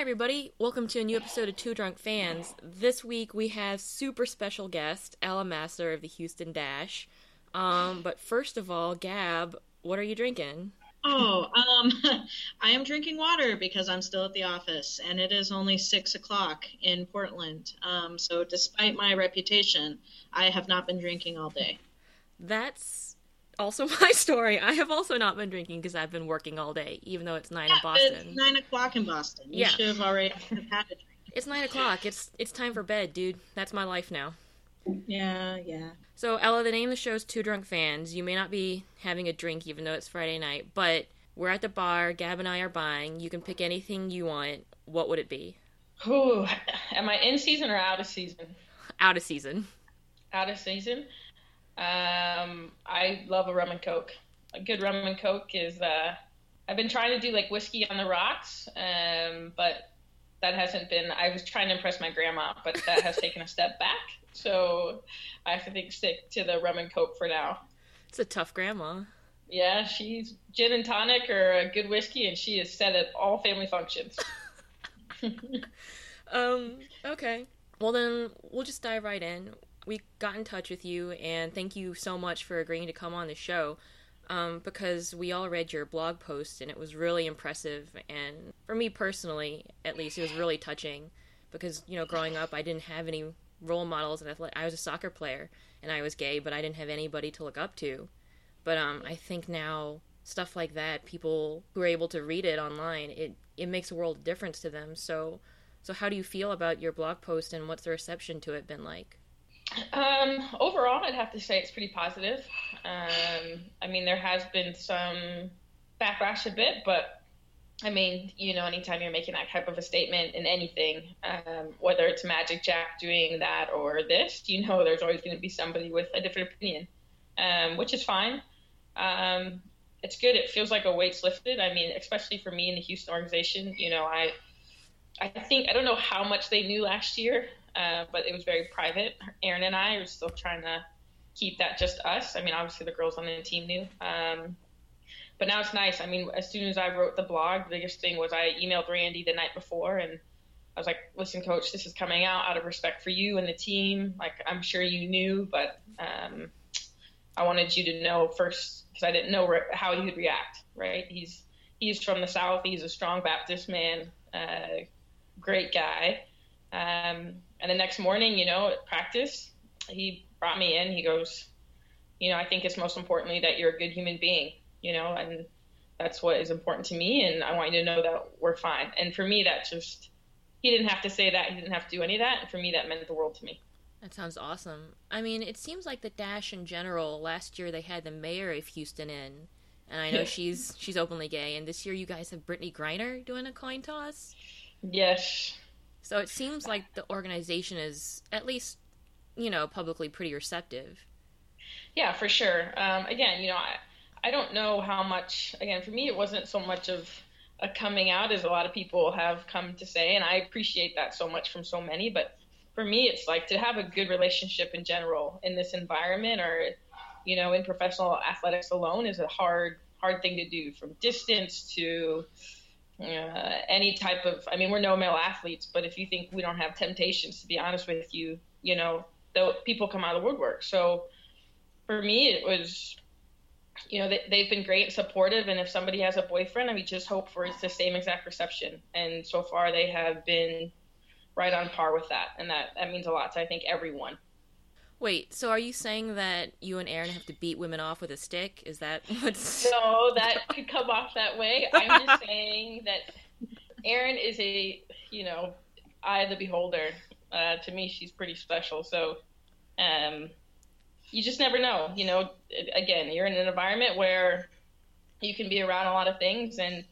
Hi, everybody. Welcome to a new episode of Two Drunk Fans. This week we have super special guest, Ella Masar of the Houston Dash. Um, but first of all, Gab, what are you drinking? Oh, um, I am drinking water because I'm still at the office, and it is only six o'clock in Portland. Um, so, despite my reputation, I have not been drinking all day. That's also my story. I have also not been drinking because I've been working all day, even though it's nine yeah, in Boston. It's nine o'clock in Boston. You Yeah. should have already had a drink. It's nine o'clock. It's it's time for bed, dude. That's my life now. Yeah, yeah. So, Ella, the name of the show is Two Drunk Fans. You may not be having a drink even though it's Friday night, but we're at the bar. Gab and I are buying. You can pick anything you want. What would it be? Ooh, am I in season or out of season? Out of season. Out of season. Um, I love a rum and coke. A good rum and coke is. Uh, I've been trying to do like whiskey on the rocks, um, but that hasn't been. I was trying to impress my grandma, but that has taken a step back. So I have to think stick to the rum and coke for now. It's a tough grandma. Yeah, she's gin and tonic or a good whiskey, and she is set at all family functions. Um, okay. Well, then we'll just dive right in. We got in touch with you, and thank you so much for agreeing to come on the show. Um, because we all read your blog post, and it was really impressive. And for me personally, at least, it was really touching. Because you know, growing up, I didn't have any role models, and I was a soccer player, and I was gay, but I didn't have anybody to look up to. But um, I think now stuff like that, people who are able to read it online, it it makes a world of difference to them. So so, how do you feel about your blog post and what's the reception to it been like? Um, overall, I'd have to say it's pretty positive. Um, I mean, there has been some backlash a bit, but I mean, you know, anytime you're making that type of a statement in anything, um, whether it's Magic Jack doing that or this, you know, there's always going to be somebody with a different opinion, um, which is fine. Um, it's good. It feels like a weight's lifted. I mean, especially for me in the Houston organization, you know, I I think I don't know how much they knew last year, uh, but it was very private. Erin and I are still trying to keep that just us. I mean, obviously the girls on the team knew, um, but now it's nice. I mean, as soon as I wrote the blog, the biggest thing was I emailed Randy the night before, and I was like, "Listen, coach, this is coming out out of respect for you and the team. Like, I'm sure you knew, but um, I wanted you to know first because I didn't know re- how he would react. Right? He's he's from the South. He's a strong Baptist man." Uh, great guy. Um, and the next morning, you know, at practice, he brought me in. He goes, you know, I think it's most importantly that you're a good human being, you know, and that's what is important to me. And I want you to know that we're fine. And for me, that just, he didn't have to say that. He didn't have to do any of that. And for me, that meant the world to me. That sounds awesome. I mean, it seems like the Dash in general. Last year they had the mayor of Houston in, and I know she's she's openly gay. And this year you guys have Brittney Griner doing a coin toss. Yes. So it seems like the organization is at least, you know, publicly pretty receptive. Yeah, for sure. Um, again, you know, I, I don't know how much, again, for me, it wasn't so much of a coming out as a lot of people have come to say, and I appreciate that so much from so many. But for me, it's like to have a good relationship in general in this environment or, you know, in professional athletics alone is a hard, hard thing to do from distance to uh, any type of, I mean, we're no male athletes, but if you think we don't have temptations, to be honest with you, you know, the people come out of the woodwork. So, for me, it was, you know, they, they've been great and supportive. And if somebody has a boyfriend, I mean, just hope for it's the same exact reception. And so far, they have been right on par with that. And that, that means a lot to, I think, everyone. Wait, so are you saying that you and Erin have to beat women off with a stick? Is that what's So that could come off that way. I'm just saying that Erin is a, you know, eye of the beholder. Uh, to me, she's pretty special. So, um, you just never know. You know, again, you're in an environment where you can be around a lot of things, and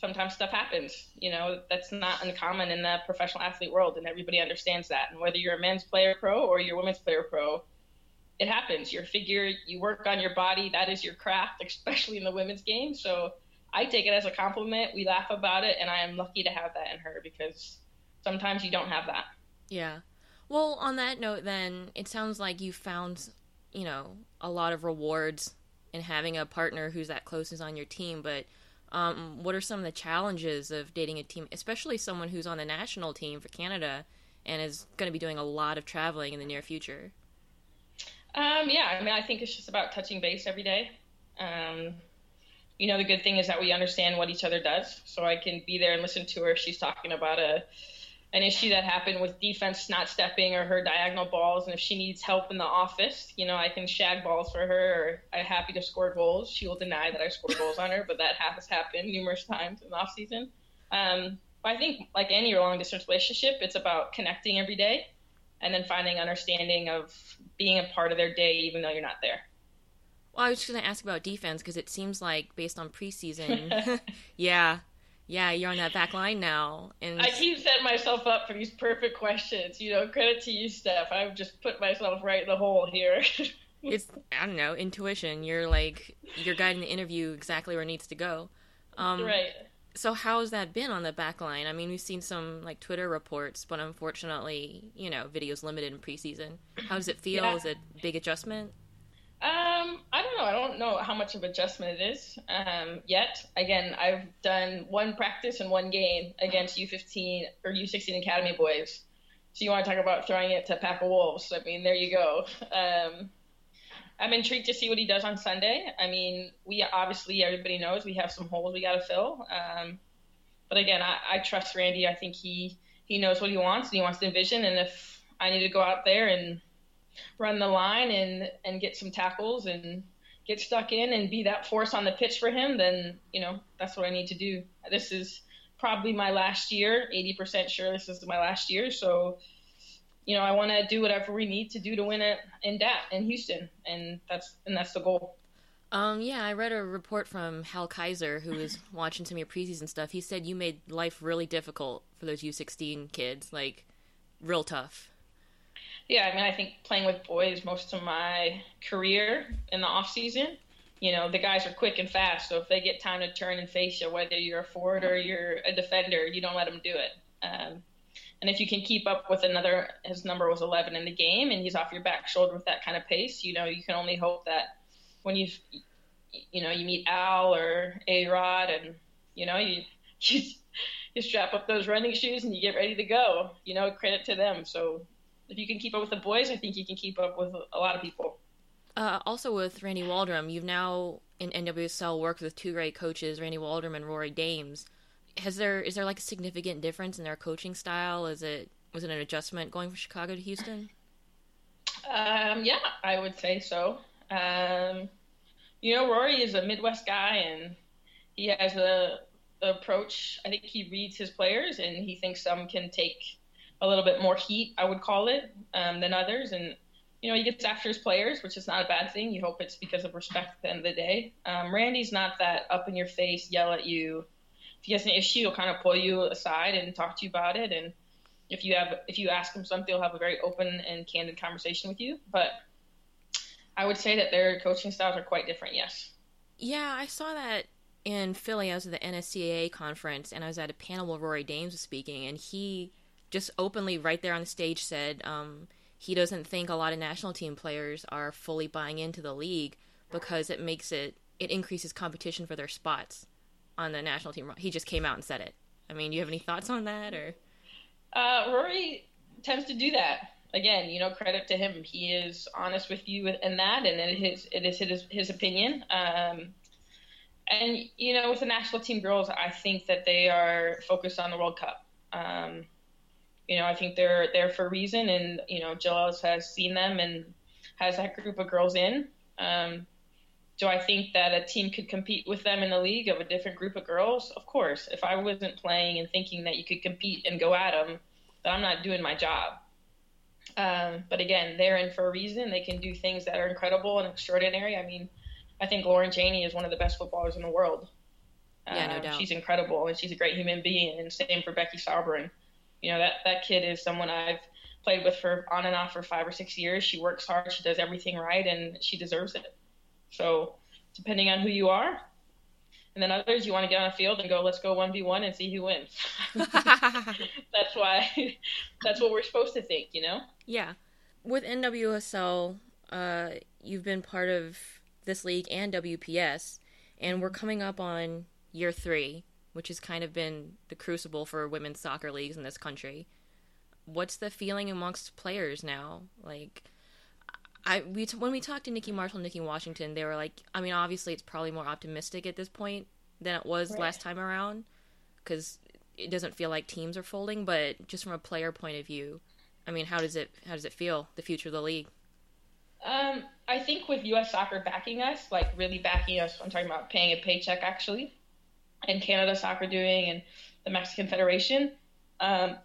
sometimes stuff happens. You know, that's not uncommon in the professional athlete world, and everybody understands that. And whether you're a men's player pro or you're a women's player pro, it happens. Your figure, you work on your body. That is your craft, especially in the women's game. So I take it as a compliment. We laugh about it, and I am lucky to have that in her because sometimes you don't have that. Yeah. Well, on that note, then it sounds like you found, you know, a lot of rewards in having a partner who's that close is on your team. But Um, what are some of the challenges of dating a team, especially someone who's on the national team for Canada and is going to be doing a lot of traveling in the near future? Um, yeah, I mean, I think it's just about touching base every day. Um, you know, the good thing is that we understand what each other does, so I can be there and listen to her. If she's talking about a an issue that happened with defense not stepping or her diagonal balls, and if she needs help in the office, you know, I can shag balls for her. Or I'm happy to score goals. She will deny that I score goals on her, but that has happened numerous times in the off season. Um, but I think, like any long distance relationship, it's about connecting every day, and then finding understanding of being a part of their day, even though you're not there. Well, I was just going to ask about defense because it seems like based on preseason, yeah, yeah, you're on that back line now. And I keep setting myself up for these perfect questions. You know, credit to you, Steph. I've just put myself right in the hole here. it's I don't know intuition. You're like you're guiding the interview exactly where it needs to go. Um, right. So how's that been on the back line? I mean, we've seen some like Twitter reports, but unfortunately, you know, videos limited in preseason. How does it feel? Yeah. Is it big adjustment? Um, I don't know. I don't know how much of adjustment it is um, yet. Again, I've done one practice and one game against U15 or U16 Academy boys. So you want to talk about throwing it to pack of wolves? I mean, there you go. Um, I'm intrigued to see what he does on Sunday. I mean, we obviously everybody knows we have some holes we got to fill. Um, but again, I, I trust Randy. I think he he knows what he wants and he wants to envision. And if I need to go out there and run the line and and get some tackles and get stuck in and be that force on the pitch for him, then you know that's what I need to do. This is probably my last year. 80% sure this is my last year, so you know I want to do whatever we need to do to win it in DAT in Houston, and that's and that's the goal. Um, yeah, I read a report from Hal Kaiser, who was watching some of your preseason stuff. He said you made life really difficult for those U16 kids, like real tough. Yeah, I mean, I think playing with boys most of my career in the off season, you know, the guys are quick and fast. So if they get time to turn and face you, whether you're a forward or you're a defender, you don't let them do it. Um, and if you can keep up with another, his number was 11 in the game, and he's off your back shoulder with that kind of pace, you know, you can only hope that when you, you know, you meet Al or A Rod, and you know, you, you you strap up those running shoes and you get ready to go. You know, credit to them. So if you can keep up with the boys, I think you can keep up with a lot of people. Uh, also, with Randy Waldrum, you've now in NWSL worked with two great coaches, Randy Waldrum and Rory Dames. Has there is there like a significant difference in their coaching style? Is it was it an adjustment going from Chicago to Houston? Um, yeah, I would say so. Um, you know, Rory is a Midwest guy, and he has a, a approach. I think he reads his players, and he thinks some can take a little bit more heat, I would call it, um, than others. And, you know, he gets after his players, which is not a bad thing. You hope it's because of respect at the end of the day. Um, Randy's not that up in your face, yell at you. If he has an issue, he'll kind of pull you aside and talk to you about it. And if you have, if you ask him something, he'll have a very open and candid conversation with you. But I would say that their coaching styles are quite different. Yes. Yeah, I saw that in Philly. I was at the NSCAA conference, and I was at a panel where Rory Dames was speaking, and he just openly right there on the stage said um, he doesn't think a lot of national team players are fully buying into the league because it makes it it increases competition for their spots on the national team. He just came out and said it. I mean, do you have any thoughts on that or? Uh, Rory tends to do that. Again, you know, credit to him. He is honest with you in that, and it is it is his his opinion. Um, and you know, with the national team girls, I think that they are focused on the World Cup. Um, you know, I think they're there for a reason, and you know, Jill has seen them and has that group of girls in. Um, do I think that a team could compete with them in the league of a different group of girls? Of course. If I wasn't playing and thinking that you could compete and go at them, then I'm not doing my job. Um, but again, they're in for a reason. They can do things that are incredible and extraordinary. I mean, I think Lauren Cheney is one of the best footballers in the world. Yeah, no um, doubt. She's incredible, and she's a great human being. And same for Becky Sauerbrunn you know that that kid is someone I've played with for on and off for five or six years. She works hard, she does everything right, and she deserves it. So depending on who you are, and then others you want to get on a field and go, let's go one v one and see who wins. that's why that's what we're supposed to think, you know? Yeah. With NWSL, uh, you've been part of this league and WPS, and we're coming up on year three, which has kind of been the crucible for women's soccer leagues in this country. What's the feeling amongst players now? Like, I we when we talked to Nikki Marshall, and Nikki Washington, they were like, I mean, obviously it's probably more optimistic at this point than it was right. last time around because it doesn't feel like teams are folding. But just from a player point of view, I mean, how does it how does it feel the future of the league? Um, I think with U.S. Soccer backing us, like really backing us, I'm talking about paying a paycheck actually, and Canada Soccer doing, and the Mexican Federation. Um,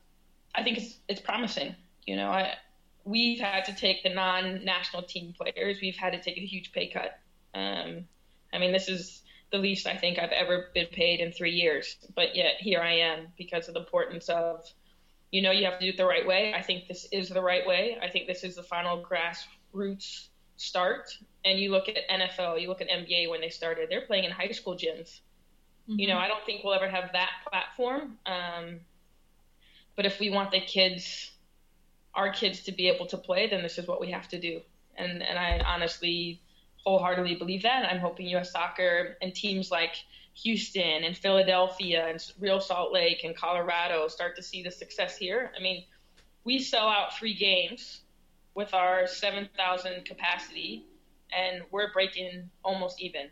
I think it's it's promising. You know, I we've had to take the non-national team players. We've had to take a huge pay cut. Um, I mean, this is the least I think I've ever been paid in three years, but yet here I am because of the importance of, you know, you have to do it the right way. I think this is the right way. I think this is the final grassroots start. And you look at NFL, you look at NBA when they started, they're playing in high school gyms. Mm-hmm. You know, I don't think we'll ever have that platform. Um, but if we want the kids, our kids to be able to play, then this is what we have to do. And and I honestly, wholeheartedly believe that. I'm hoping U.S. Soccer and teams like Houston and Philadelphia and Real Salt Lake and Colorado start to see the success here. I mean, we sell out three games with our 7,000 capacity, and we're breaking almost even.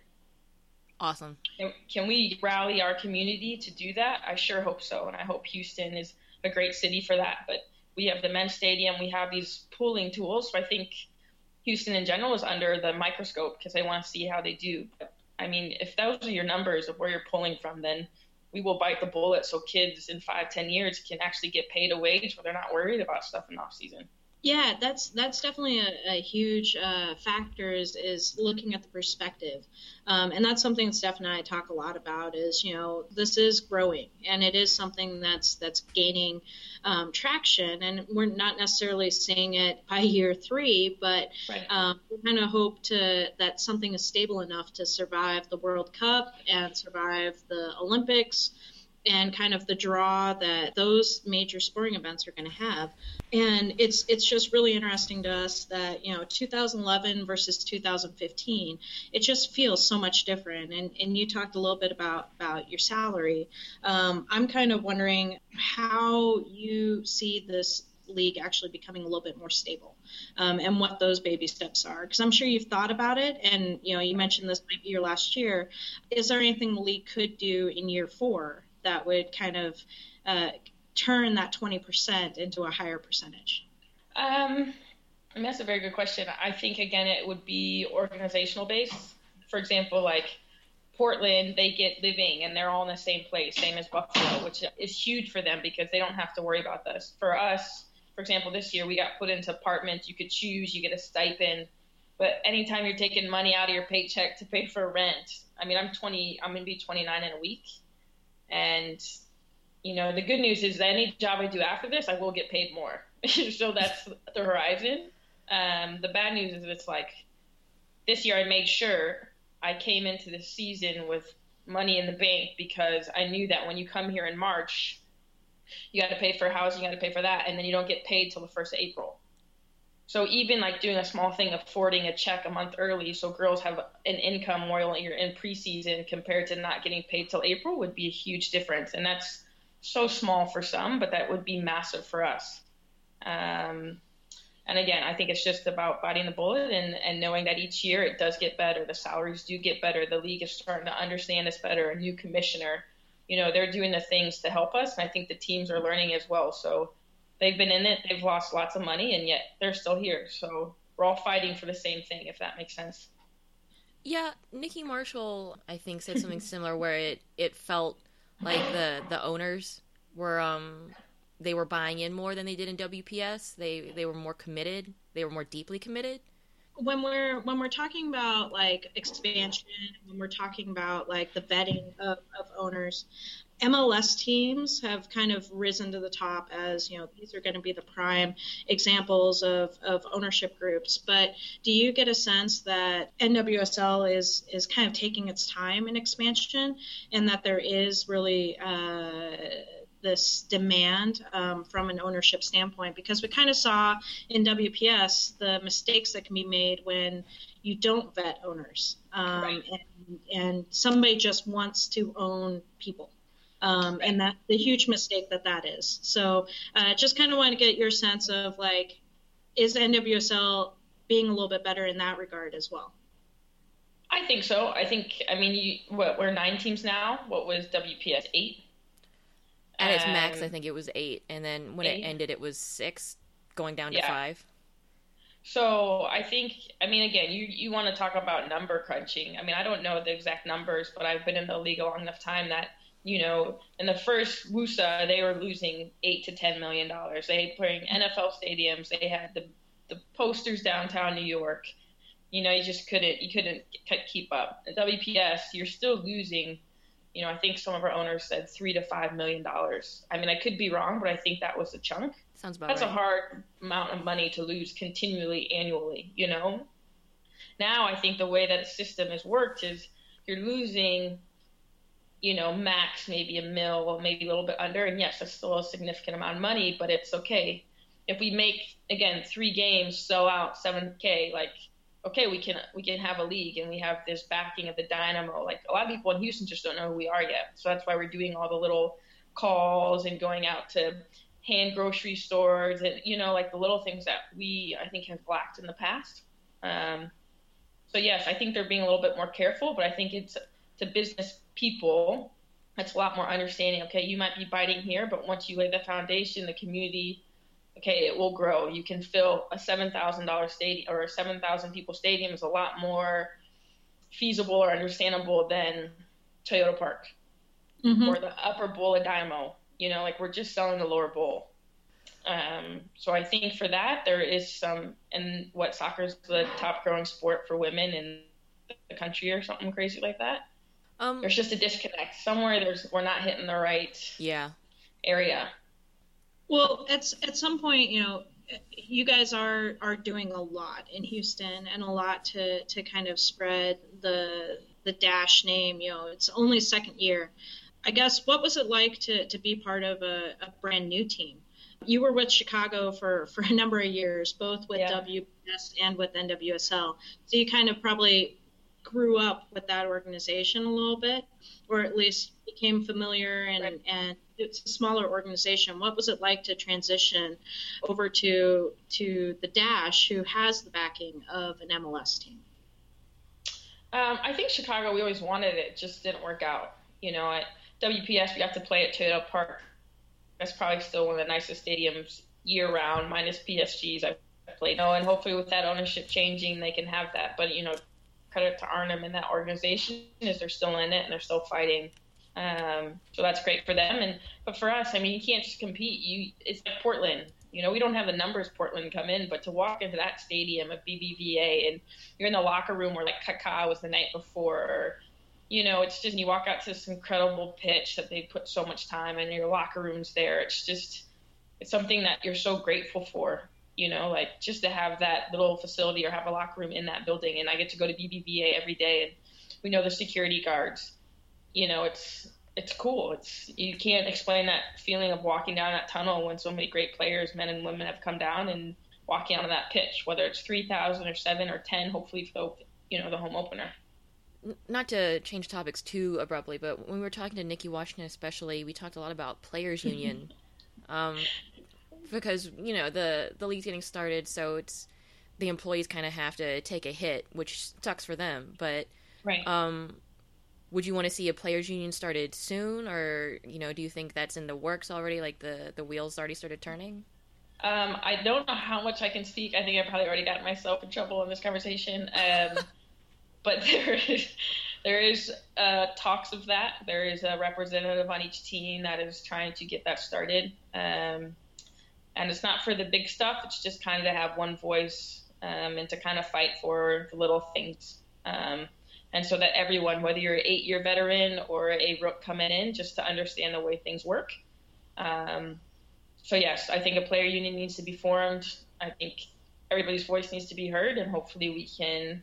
Awesome. Can, can we rally our community to do that? I sure hope so, and I hope Houston is a great city for that. But we have the men's stadium, we have these pooling tools. So I think Houston in general is under the microscope because they want to see how they do. But I mean, if those are your numbers of where you're pulling from, then we will bite the bullet so kids in five, ten years can actually get paid a wage where they're not worried about stuff in off season. Yeah, that's that's definitely a, a huge uh, factor is is looking at the perspective, um, and that's something that Steph and I talk a lot about. Is you know this is growing and it is something that's that's gaining um, traction, and we're not necessarily seeing it by year three, but right. um, we kind of hope to that something is stable enough to survive the World Cup and survive the Olympics and kind of the draw that those major sporting events are going to have. And it's it's just really interesting to us that you know 2011 versus 2015, it just feels so much different. And and you talked a little bit about about your salary. Um, I'm kind of wondering how you see this league actually becoming a little bit more stable um, and what those baby steps are because i'm sure you've thought about it and you know you mentioned this might be your last year is there anything the league could do in year four that would kind of uh, turn that 20% into a higher percentage? Um, that's a very good question. I think, again, it would be organizational based. For example, like Portland, they get living and they're all in the same place, same as Buffalo, which is huge for them because they don't have to worry about this. For us, for example, this year we got put into apartments. You could choose, you get a stipend. But anytime you're taking money out of your paycheck to pay for rent, I mean, I'm 20, I'm going to be 29 in a week. And you know, the good news is that any job I do after this, I will get paid more. so that's the horizon. Um, the bad news is it's like this year I made sure I came into the season with money in the bank because I knew that when you come here in March, you got to pay for housing, you got to pay for that, and then you don't get paid till the first of April. So even like doing a small thing of forwarding a check a month early, so girls have an income while you're in preseason compared to not getting paid till April would be a huge difference, and that's so small for some, but that would be massive for us. Um, and again, I think it's just about biting the bullet and, and knowing that each year it does get better. The salaries do get better. The league is starting to understand this better. A new commissioner, you know, they're doing the things to help us, and I think the teams are learning as well. So they've been in it, they've lost lots of money, and yet they're still here. So we're all fighting for the same thing, if that makes sense. Yeah, Nikki Marshall, I think, said something similar where it, it felt like the, the owners were um they were buying in more than they did in WPS. They they were more committed. They were more deeply committed. When we're when we're talking about like expansion, when we're talking about like the vetting of, of owners, MLS teams have kind of risen to the top as, you know, these are going to be the prime examples of, of ownership groups. But do you get a sense that NWSL is, is kind of taking its time in expansion and that there is really uh, this demand um, from an ownership standpoint because we kind of saw in WPS the mistakes that can be made when you don't vet owners um, right. and, and somebody just wants to own people. Um, and that's the huge mistake that that is. So, uh, just kind of want to get your sense of like, is NWSL being a little bit better in that regard as well? I think so. I think. I mean, you, what we're nine teams now. What was WPS eight? At its max, I think it was eight, and then when eight? it ended, it was six, going down to five. So I think, I mean, again, you you want to talk about number crunching. I mean, I don't know the exact numbers, but I've been in the league a long enough time that you know, in the first WUSA, they were losing eight to ten million dollars. They had playing NFL stadiums. They had the the posters downtown New York. You know, you just couldn't you couldn't keep up. At WPS, you're still losing. You know, I think some of our owners said three to five million dollars. I mean, I could be wrong, but I think that was a chunk. Sounds about That's right. a hard amount of money to lose continually annually. You know. Now I think the way that the system has worked is you're losing you know, max maybe a mil, maybe a little bit under. And yes, that's still a significant amount of money, but it's okay. If we make again three games, sell out 7K, like okay, we can we can have a league and we have this backing of the Dynamo. Like a lot of people in Houston just don't know who we are yet, so that's why we're doing all the little calls and going out to hand grocery stores and you know like the little things that we I think have lacked in the past. Um, so yes, I think they're being a little bit more careful, but I think it's to business people, that's a lot more understanding. Okay, you might be biting here, but once you lay the foundation, the community, okay, it will grow. You can fill a seven thousand dollar stadium or a seven thousand people stadium is a lot more feasible or understandable than Toyota Park mm-hmm. or the upper bowl of Dynamo. You know, like we're just selling the lower bowl. Um, so I think for that there is some, and what soccer is the top growing sport for women in the country or something crazy like that. Um, there's just a disconnect somewhere. There's we're not hitting the right yeah area. Well, at at some point, you know, you guys are are doing a lot in Houston and a lot to to kind of spread the the dash name. You know, it's only second year. I guess what was it like to to be part of a, a brand new team? You were with Chicago for for a number of years, both with yeah. WPS and with NWSL. So you kind of probably grew up with that organization a little bit, or at least became familiar and, right. and it's a smaller organization. What was it like to transition over to to the Dash, who has the backing of an MLS team? Um, I think Chicago, we always wanted it, just didn't work out. You know, at WPS, we got to play at Toyota Park. That's probably still one of the nicest stadiums year round, minus PSGs I've played. You know, and hopefully with that ownership changing, they can have that. But you know, credit to Arnim and that organization is they're still in it and they're still fighting. Um, so that's great for them. And but for us, I mean, you can't just compete. You it's like Portland. You know, we don't have the numbers Portland come in, but to walk into that stadium of BBVA and you're in the locker room where like Kaká was the night before, or, you know, it's just you walk out to this incredible pitch that they put so much time in. Your locker room's there. It's just it's something that you're so grateful for you know, like just to have that little facility or have a locker room in that building. And I get to go to BBVA every day, and we know the security guards. You know, it's it's cool. It's you can't explain that feeling of walking down that tunnel when so many great players, men and women, have come down and walking onto that pitch, whether it's three thousand or seven or ten, hopefully for the, you know the home opener. Not to change topics too abruptly, but when we were talking to Nikki Washington, especially, we talked a lot about players' union. um, because you know the the league's getting started, so it's the employees kind of have to take a hit, which sucks for them. But right. um, would you want to see a players union started soon, or you know, do you think that's in the works already? Like the the wheels already started turning. Um, I don't know how much I can speak. I think I probably already got myself in trouble in this conversation. Um, but there is there is uh, talks of that. There is a representative on each team that is trying to get that started. Um, and it's not for the big stuff. It's just kind of to have one voice um, and to kind of fight for the little things. Um, and so that everyone, whether you're an eight-year veteran or a rook coming in, just to understand the way things work. Um, so yes, I think a player union needs to be formed. I think everybody's voice needs to be heard, and hopefully we can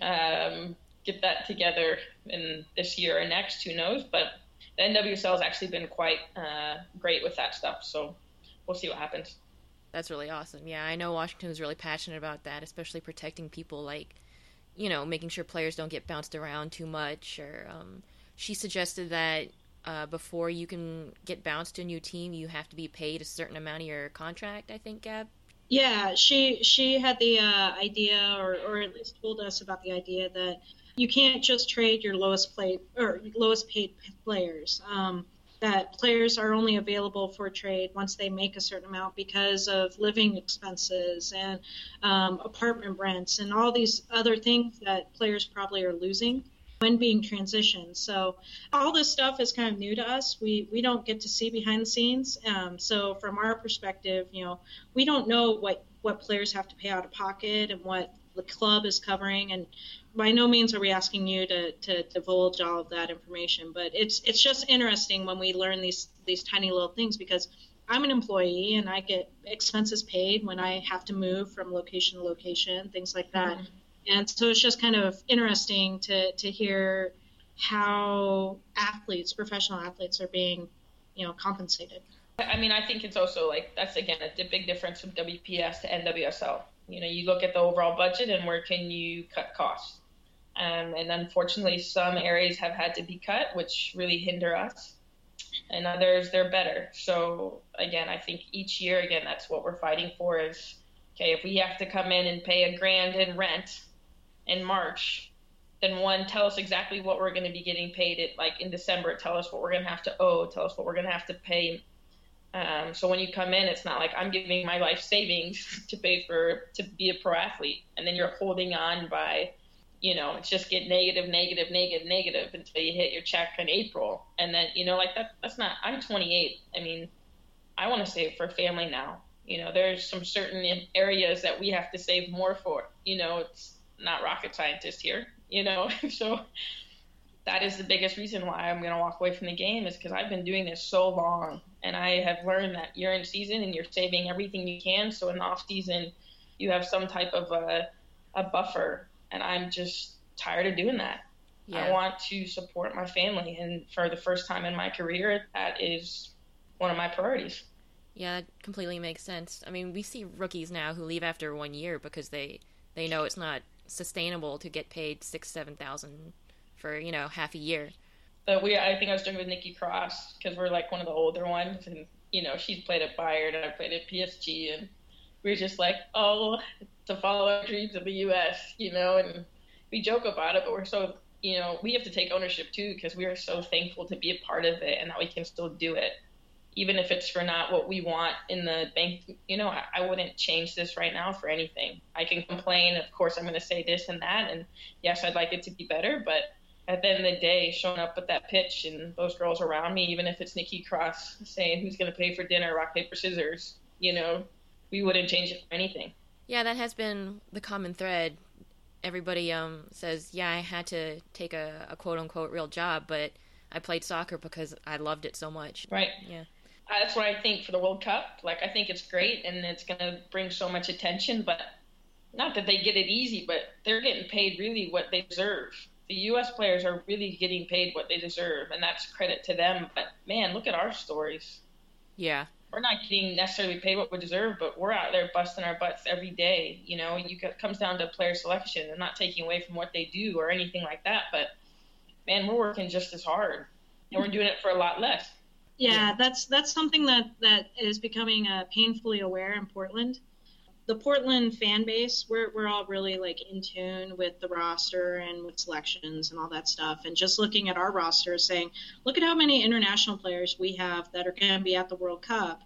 um, get that together in this year or next. Who knows? But the NWSL has actually been quite uh, great with that stuff. So we'll see what happens. That's really awesome. Yeah, I know Washington is really passionate about that, especially protecting people like, you know, making sure players don't get bounced around too much. Or um, she suggested that uh, before you can get bounced to a new team, you have to be paid a certain amount of your contract. I think, Gab. Yeah, she she had the uh, idea, or or at least told us about the idea that you can't just trade your lowest paid or lowest paid players. Um, that players are only available for trade once they make a certain amount because of living expenses and um, apartment rents and all these other things that players probably are losing when being transitioned. So all this stuff is kind of new to us. We we don't get to see behind the scenes. Um, so from our perspective, you know, we don't know what what players have to pay out of pocket and what the club is covering and by no means are we asking you to, to divulge all of that information, but it's it's just interesting when we learn these these tiny little things because I'm an employee and I get expenses paid when I have to move from location to location, things like that. Mm-hmm. And so it's just kind of interesting to to hear how athletes, professional athletes, are being, you know, compensated. I mean, I think it's also like that's again a big difference from WPS to NWSL. You know, you look at the overall budget and where can you cut costs. Um, and unfortunately, some areas have had to be cut, which really hinder us. And others, they're better. So again, I think each year, again, that's what we're fighting for is, okay, if we have to come in and pay a grand in rent in March, then one, tell us exactly what we're going to be getting paid like in December. Tell us what we're going to have to owe. Tell us what we're going to have to pay. Um, so when you come in, it's not like I'm giving my life savings to pay for to be a pro athlete, and then you're holding on by you know, it's just get negative, negative, negative, negative until you hit your check in April. And then, you know, like that, that's not, I'm 28. I mean, I want to save for family now. You know, there's some certain areas that we have to save more for. You know, it's not rocket scientist here, you know, so that is the biggest reason why I'm going to walk away from the game is because I've been doing this so long and I have learned that you're in season and you're saving everything you can. So in the off season, you have some type of a, a buffer and I'm just tired of doing that. Yeah. I want to support my family, and for the first time in my career, that is one of my priorities. Yeah, that completely makes sense. I mean, we see rookies now who leave after one year because they they know it's not sustainable to get paid six, seven thousand for you know half a year. But we, I think I was doing with Nikki Cross because we're like one of the older ones, and you know she's played at Bayern and I played at PSG, and we are just like, oh, to follow our dreams of the U.S., you know, and we joke about it, but we're so, you know, we have to take ownership too because we are so thankful to be a part of it and that we can still do it, even if it's for not what we want in the bank. You know, I, I wouldn't change this right now for anything. I can complain, of course, I'm going to say this and that, and yes, I'd like it to be better, but at the end of the day, showing up at that pitch and those girls around me, even if it's Nikki Cross saying who's going to pay for dinner, rock paper scissors, you know, we wouldn't change it for anything. Yeah, that has been the common thread. Everybody um says, "Yeah, I had to take a, a quote unquote real job, but I played soccer because I loved it so much." Right. Yeah. That's what I think for the World Cup. Like, I think it's great and it's going to bring so much attention, but not that they get it easy, but they're getting paid really what they deserve. The U.S. players are really getting paid what they deserve, and that's credit to them. But man, look at our stories. Yeah, we're not getting necessarily paid what we deserve, but we're out there busting our butts every day. You know, you it comes down to player selection. I'm not taking away from what they do or anything like that, but man, we're working just as hard, and we're doing it for a lot less. Yeah, yeah. that's that's something that that is becoming uh, painfully aware in Portland the Portland fan base, we're we're all really like in tune with the roster and with selections and all that stuff. And just looking at our roster, saying, look at how many international players we have that are going to be at the World Cup.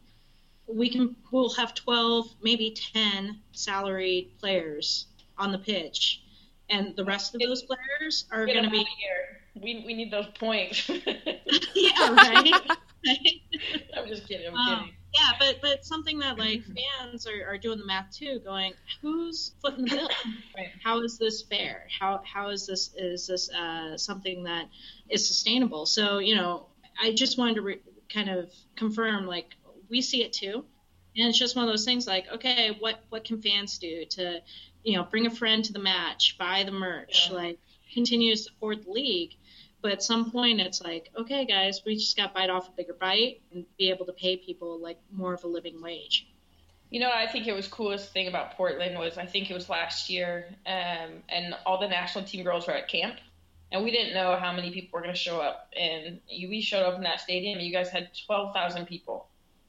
We can we'll have 12, maybe 10 salaried players on the pitch, and the rest of those players are going to be here. We we need those points. yeah, right. I'm just kidding. I'm um, kidding yeah, but but something that like fans are, are doing the math too, going, who's footing the bill? Right. How is this fair? How how is this is this uh, something that is sustainable? So you know, I just wanted to re- kind of confirm like we see it too, and it's just one of those things like, okay, what what can fans do to, you know, bring a friend to the match, buy the merch, yeah. like continue to support the league But at some point, it's like, okay, guys, we just got bite off a bigger bite and be able to pay people like more of a living wage. You know, I think it was coolest thing about Portland was I think it was last year, um, and all the national team girls were at camp, and we didn't know how many people were going to show up. And we showed up in that stadium, and you guys had twelve thousand people.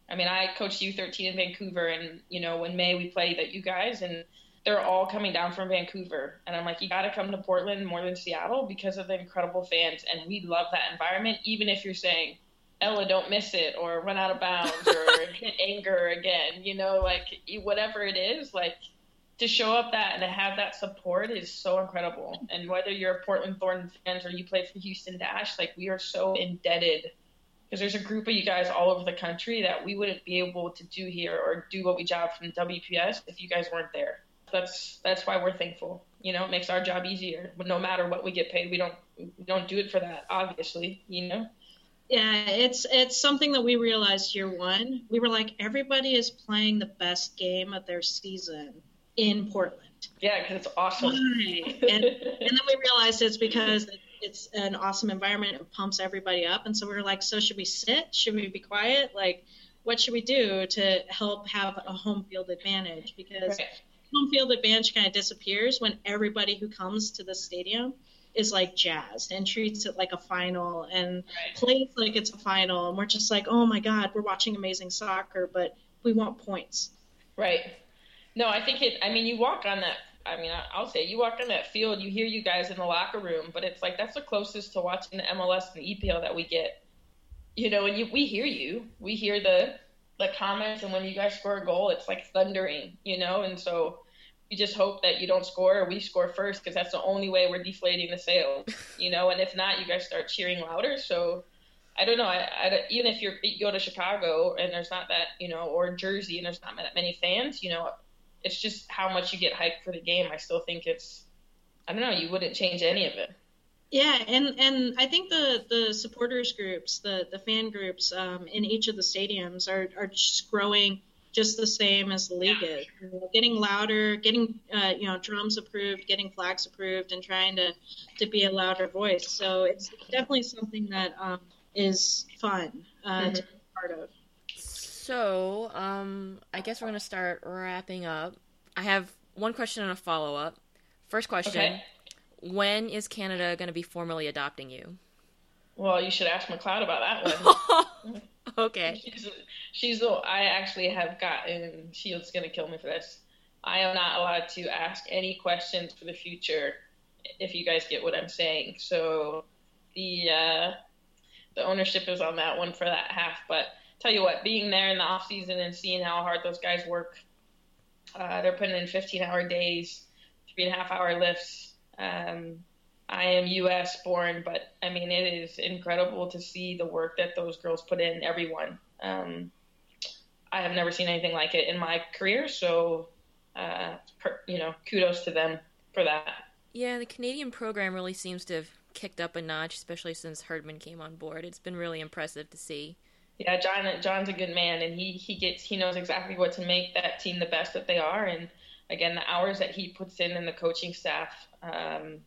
I mean, I coached U13 in Vancouver, and you know, in May we played at you guys, and they're all coming down from Vancouver. And I'm like, you got to come to Portland more than Seattle because of the incredible fans. And we love that environment, even if you're saying, Ella, don't miss it, or run out of bounds, or hit anger again. You know, like whatever it is, like to show up that and to have that support is so incredible. And whether you're a Portland Thorns fans or you play for Houston Dash, like we are so indebted because there's a group of you guys all over the country that we wouldn't be able to do here or do what we job from WPS if you guys weren't there that's that's why we're thankful. You know, it makes our job easier. No matter what we get paid, we don't we don't do it for that. Obviously, you know. Yeah, it's it's something that we realized year one. We were like, everybody is playing the best game of their season in Portland. Yeah, because it's awesome. Right. and, and then we realized it's because it's an awesome environment. It pumps everybody up. And so we were like, so should we sit? Should we be quiet? Like, what should we do to help have a home field advantage? Because right home field advantage kind of disappears when everybody who comes to the stadium is like jazzed and treats it like a final and right. plays like it's a final. And we're just like oh my god we're watching amazing soccer but we want points. Right. No i think it i mean you walk on that i mean i'll say you walk on that field you hear you guys in the locker room but it's like that's the closest to watching the mls and the epl that we get. You know and you, we hear you. We hear the the comments and when you guys score a goal it's like thundering you know? And so we just hope that you don't score or we score first because that's the only way we're deflating the sales you know? And if not you guys start cheering louder. So i don't know. I, I, even if you're, you go to chicago and there's not that you know or jersey and there's not that many fans you know it's just how much you get hyped for the game. I still think it's i don't know you wouldn't change any of it yeah, and and I think the the supporters groups, the the fan groups um, in each of the stadiums are are just growing just the same as the league yeah. is. You know, getting louder, getting uh, you know drums approved, getting flags approved, and trying to to be a louder voice. So it's definitely something that um, is fun uh, mm-hmm. to be part of. So um, I guess we're gonna start wrapping up. I have one question and a follow up. First question. Okay when is Canada going to be formally adopting you? Well, you should ask McLeod about that one. okay. She's, she's the. I actually have gotten. Shield's going to kill me for this. I am not allowed to ask any questions for the future. If you guys get what I'm saying, so the uh, the ownership is on that one for that half. But tell you what, being there in the off season and seeing how hard those guys work, uh, they're putting in 15 hour days, three and a half hour lifts um, I am U.S. born, but I mean, it is incredible to see the work that those girls put in. Everyone, um, I have never seen anything like it in my career. So, uh, per, you know, kudos to them for that. Yeah, the Canadian program really seems to have kicked up a notch, especially since Herdman came on board. It's been really impressive to see. Yeah, John. John's a good man, and he he gets he knows exactly what to make that team the best that they are, and again, the hours that he puts in and the coaching staff, um,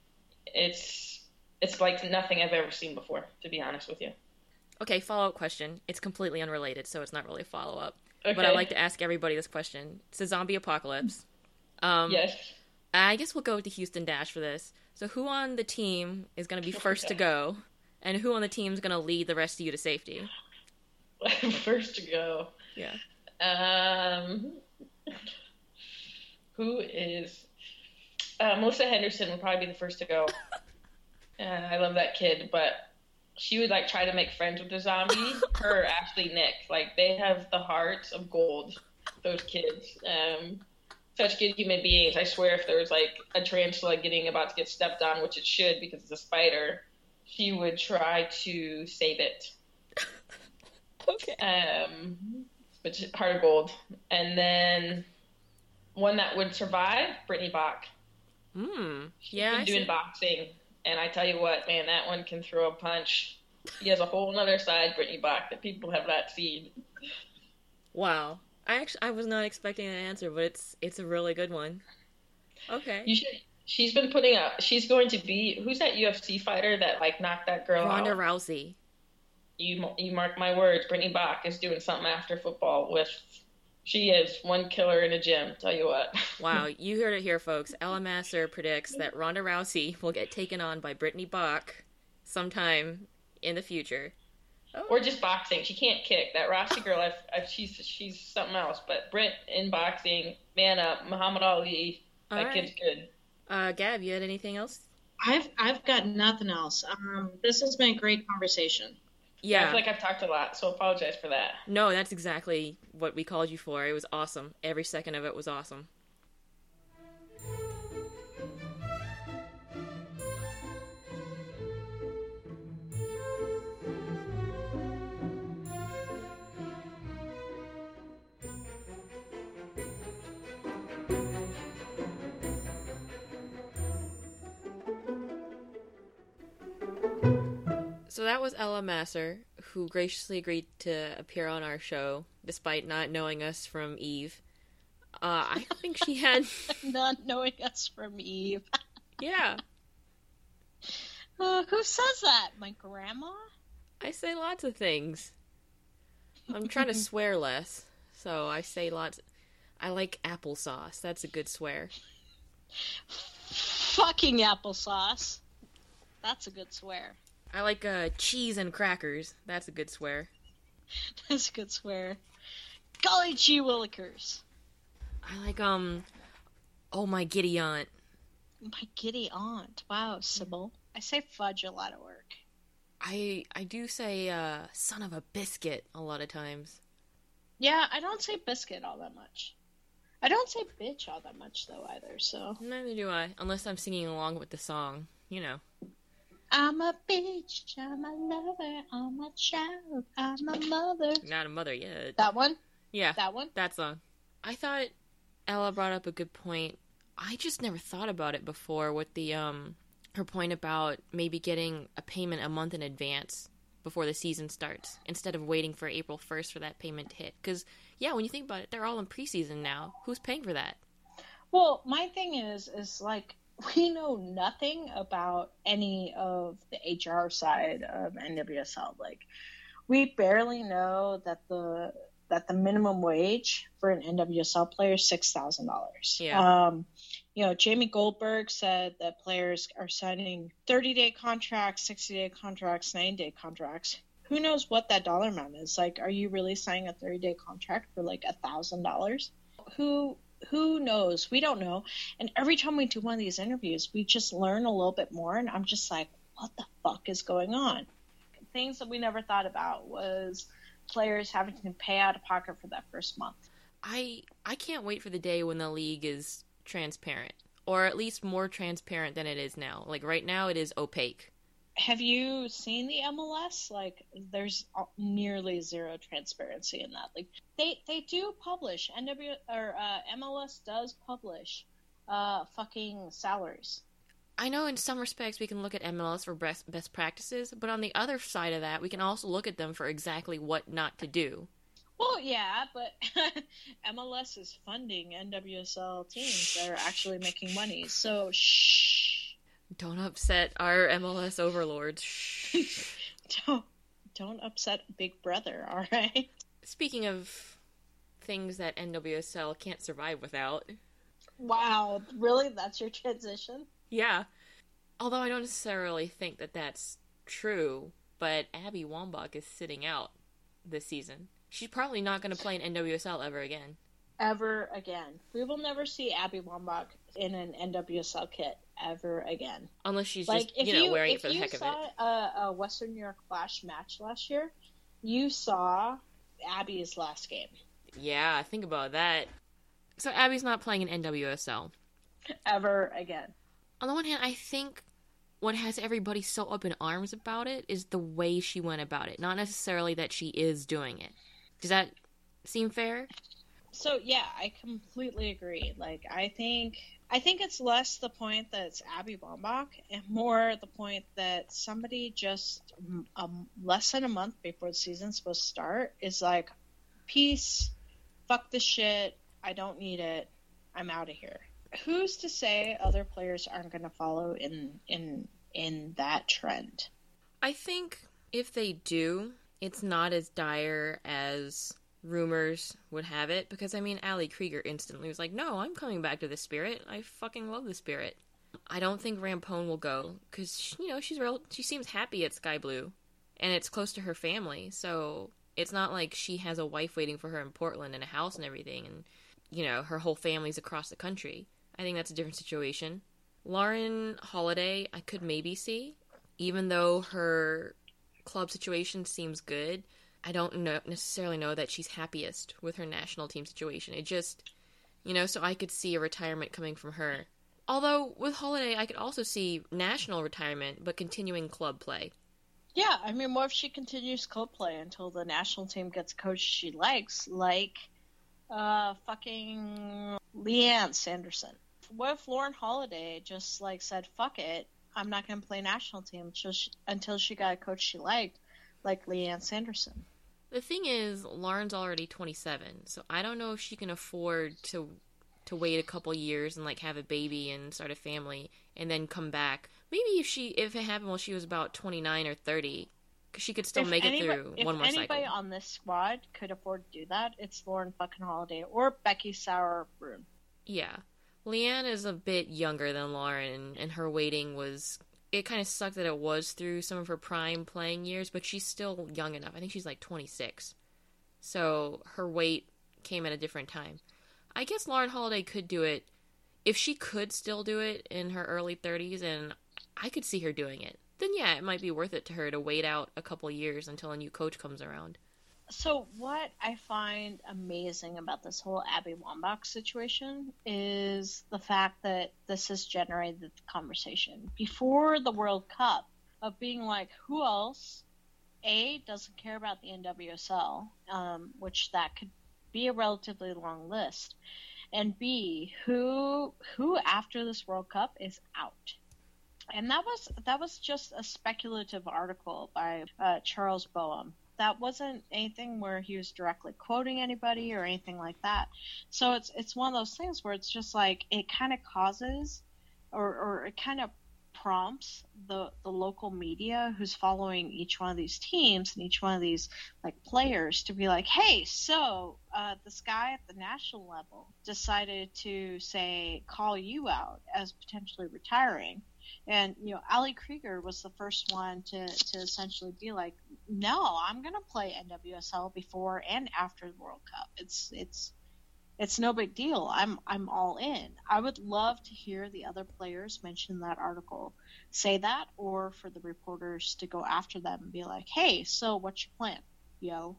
it's it's like nothing I've ever seen before. To be honest with you. Okay, follow up question. It's completely unrelated, so it's not really a follow up. Okay. But I like to ask everybody this question. It's a zombie apocalypse. Um, yes. I guess we'll go with the Houston Dash for this. So, who on the team is going to be first to go, and who on the team is going to lead the rest of you to safety? first to go. Yeah. Um who is uh, Melissa Henderson would probably be the first to go. and I love that kid, but she would like try to make friends with the zombie. Her, Ashley, Nick, like they have the hearts of gold. Those kids, um, such good human beings. I swear, if there was like a tarantula getting about to get stepped on, which it should because it's a spider, she would try to save it. okay. Um, but heart of gold, and then one that would survive, Brittany Bock. Hmm. Yeah. She's been doing boxing, and I tell you what, man, that one can throw a punch. He has a whole other side, Brittany Bock, that people have not seen. Wow. I actually I was not expecting that answer, but it's it's a really good one. Okay. You should She's been putting up. She's going to be. Who's that UFC fighter that like knocked that girl Ronda out? Ronda Rousey. You you mark my words. Brittany Bock is doing something after football with. She is one killer in a gym. Tell you what. Wow, you heard it here, folks. Ella Masar predicts that Ronda Rousey will get taken on by Brittany Bock sometime in the future. or just boxing. She can't kick. That Rousey girl, I've, I've, she's she's something else. But Britt in boxing, man up. Muhammad Ali, All that right. kid's good. Uh, Gab, you had anything else? I've I've got nothing else. Um, this has been a great conversation. I feel like I've talked a lot, so apologize for that. No, that's exactly what we called you for. It was awesome. Every second of it was awesome. So that was Ella Masar, who graciously agreed to appear on our show, despite not knowing us from Eve. Uh, I think she had, Not knowing us from Eve. yeah. Uh, who says that? My grandma? I say lots of things. I'm trying to swear less, so I say lots. I like applesauce. That's a good swear. Fucking applesauce. That's a good swear. I like uh, cheese and crackers. That's a good swear. That's a good swear. Golly gee willikers. I like um, oh my giddy aunt. My giddy aunt. Wow, Sybil. I say fudge a lot of work. I I do say uh, son of a biscuit a lot of times. Yeah, I don't say biscuit all that much. I don't say bitch all that much though either, so. Neither do I, unless I'm singing along with the song. You know. I'm a bitch, I'm a lover, I'm a child, I'm a mother. Not a mother yet. That one? Yeah, That one? that song. I thought Ella brought up a good point. I just never thought about it before with the um her point about maybe getting a payment a month in advance before the season starts instead of waiting for April 1st for that payment to hit. Cuz yeah, when you think about it, they're all in preseason now. Who's paying for that? Well, my thing is, is like we know nothing about any of the HR side of NWSL. Like, we barely know that the that the minimum wage for an NWSL player is six thousand dollars. Yeah. Um, you know, Jamie Goldberg said that players are signing thirty day contracts, sixty day contracts, ninety day contracts. Who knows what that dollar amount is? Like, are you really signing a thirty day contract for like a thousand dollars? Who who knows? We don't know. And every time we do one of these interviews, we just learn a little bit more. And I'm just like, what the fuck is going on? Things that we never thought about was players having to pay out of pocket for that first month. I I can't wait for the day when the league is transparent or at least more transparent than it is now. Like right now it is opaque. Have you seen the MLS? Like, there's nearly zero transparency in that. Like, they they do publish NW or uh, MLS does publish uh fucking salaries. I know in some respects we can look at MLS for best best practices, but on the other side of that, we can also look at them for exactly what not to do. Well, yeah, but MLS is funding NWSL teams that are actually making money. So shh, Don't upset our MLS overlords. Shh. don't don't upset Big Brother. All right. Speaking of things that NWSL can't survive without, Wow, really? That's your transition? yeah. Although I don't necessarily think that that's true, but Abby Wambach is sitting out this season. She's probably not going to play in NWSL ever again. Ever again? We will never see Abby Wambach in an NWSL kit ever again. Unless she's like just, you know, you wearing it for the heck of it. If you saw. A, a Western New York Flash match last year, you saw Abby's last game Yeah, think about that. So Abby's not playing in NWSL. ever again. On the one hand, I think what has everybody so up in arms about it is the way she went about it, not necessarily that she is doing it. Does that seem fair? So yeah, I completely agree. Like I think I think it's less the point that it's Abby Wambach and more the point that somebody just um, less than a month before the season's supposed to start is like, peace, fuck the shit, I don't need it, I'm out of here. who's to say other players aren't going to follow in in in that trend? I think if they do, it's not as dire as rumors would have it because I mean Ali Krieger instantly was like, "No, I'm coming back to the Spirit. I fucking love the Spirit." I don't think Rampone will go cuz you know, she's real she seems happy at Sky Blue and it's close to her family. So, it's not like she has a wife waiting for her in Portland and a house and everything and you know, her whole family's across the country. I think that's a different situation. Lauren Holiday, I could maybe see, even though her club situation seems good. I don't know, necessarily know that she's happiest with her national team situation. It just, you know, so I could see a retirement coming from her. Although with Holiday, I could also see national retirement, but continuing club play. Yeah, I mean, what if she continues club play until the national team gets a coach she likes, like uh, fucking Lianne Sanderson? What if Lauren Holiday just like said, "Fuck it, I'm not going to play national team until she, until she got a coach she liked, like Lianne Sanderson." The thing is, Lauren's already 27, so I don't know if she can afford to to wait a couple years and like have a baby and start a family and then come back. Maybe if she if it happened while she was about 29 or 30, cause she could still if make anybody, it through one more cycle. If anybody on this squad could afford to do that, it's Lauren fucking Holiday or Becky Sauer Brune. Yeah. Lianne is a bit younger than Lauren, and her waiting was. It kind of sucked that it was through some of her prime playing years, but she's still young enough. I think she's like 26. So her weight came at a different time. I guess Lauren Holiday could do it if she could still do it in her early 30s, and I could see her doing it. Then yeah, it might be worth it to her to wait out a couple years until a new coach comes around. So what I find amazing about this whole Abby Wambach situation is the fact that this has generated the conversation before the World Cup of being like, who else? A doesn't care about the NWSL, um, which that could be a relatively long list, and B who who after this World Cup is out. And that was that was just a speculative article by uh, Charles Boehm that wasn't anything where he was directly quoting anybody or anything like that. So it's it's one of those things where it's just like it kind of causes or, or it kind of prompts the the local media who's following each one of these teams and each one of these like players to be like, hey, so uh, this guy at the national level decided to say call you out as potentially retiring. And you know, Ali Krieger was the first one to, to essentially be like, "No, I'm going to play NWSL before and after the World Cup. It's it's it's no big deal. I'm I'm all in. I would love to hear the other players mention that article, say that, or for the reporters to go after them and be like, "Hey, so what's your plan, yo?"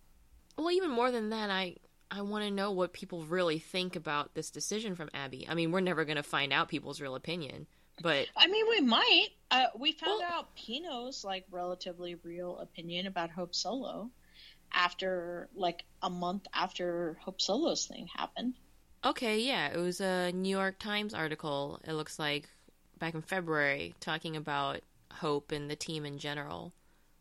Well, even more than that, I I want to know what people really think about this decision from Abby. I mean, we're never going to find out people's real opinion, but I mean, we might. Uh, we found Well- out Pinoe's like relatively real opinion about Hope Solo after like a month after Hope Solo's thing happened. Okay, yeah, it was a New York Times article, it looks like, back in February, talking about Hope and the team in general.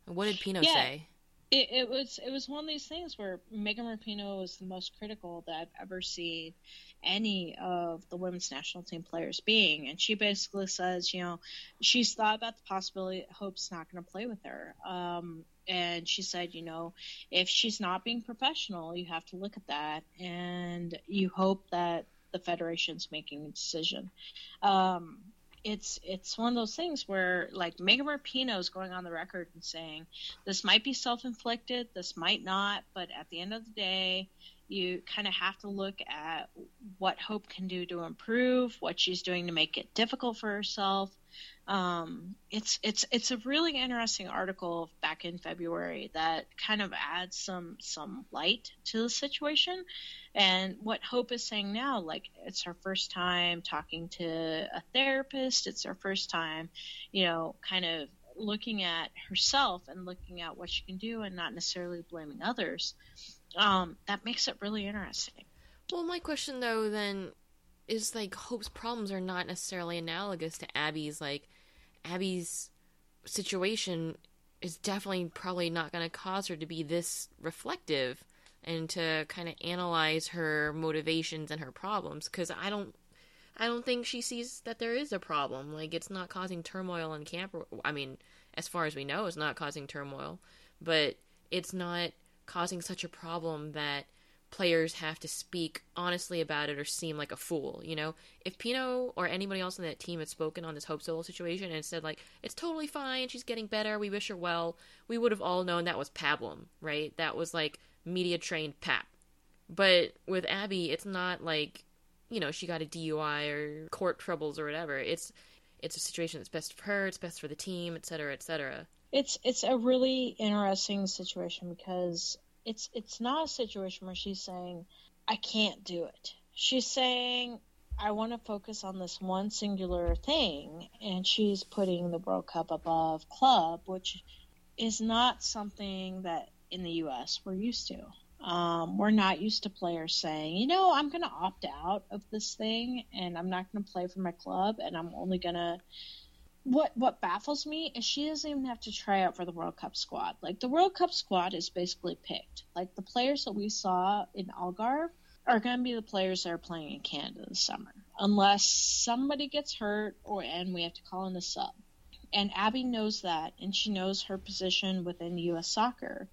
What did Pinoe Yeah. say? It, it was it was one of these things where Megan Rapinoe was the most critical that I've ever seen any of the women's national team players being, and she basically says, you know, she's thought about the possibility that Hope's not going to play with her, um, and she said, you know, if she's not being professional, you have to look at that, and you hope that the federation's making a decision. Um, it's it's one of those things where like Megan Rapinoe's going on the record and saying this might be self-inflicted, this might not, but at the end of the day, you kind of have to look at what Hope can do to improve, what she's doing to make it difficult for herself. Um, it's it's it's a really interesting article back in February that kind of adds some some light to the situation. And what Hope is saying now, like it's her first time talking to a therapist, it's her first time, you know, kind of looking at herself and looking at what she can do and not necessarily blaming others. Um, that makes it really interesting. Well, my question though then is like Hope's problems are not necessarily analogous to Abby's. Like Abby's situation is definitely probably not going to cause her to be this reflective and to kind of analyze her motivations and her problems because I don't I don't think she sees that there is a problem. Like it's not causing turmoil in camp. I mean, as far as we know, it's not causing turmoil, but it's not causing such a problem that players have to speak honestly about it or seem like a fool. You know, if Pinoe or anybody else in that team had spoken on this Hope Solo situation and said like it's totally fine, she's getting better, we wish her well, we would have all known that was pablum, right? That was like media trained pap. But with Abby, it's not like you know she got a DUI or court troubles or whatever. It's it's a situation that's best for her, it's best for the team, etc., etc. It's it's a really interesting situation because it's it's not a situation where she's saying I can't do it. She's saying I want to focus on this one singular thing, and she's putting the World Cup above club, which is not something that in the U.S. we're used to. Um, we're not used to players saying, you know, I'm going to opt out of this thing, and I'm not going to play for my club, and I'm only going to what what baffles me is she doesn't even have to try out for the World Cup squad. Like the World Cup squad is basically picked. Like the players that we saw in Algarve are going to be the players that are playing in Canada this summer, unless somebody gets hurt or and we have to call in a sub. And Abby knows that, and she knows her position within U.S. soccer,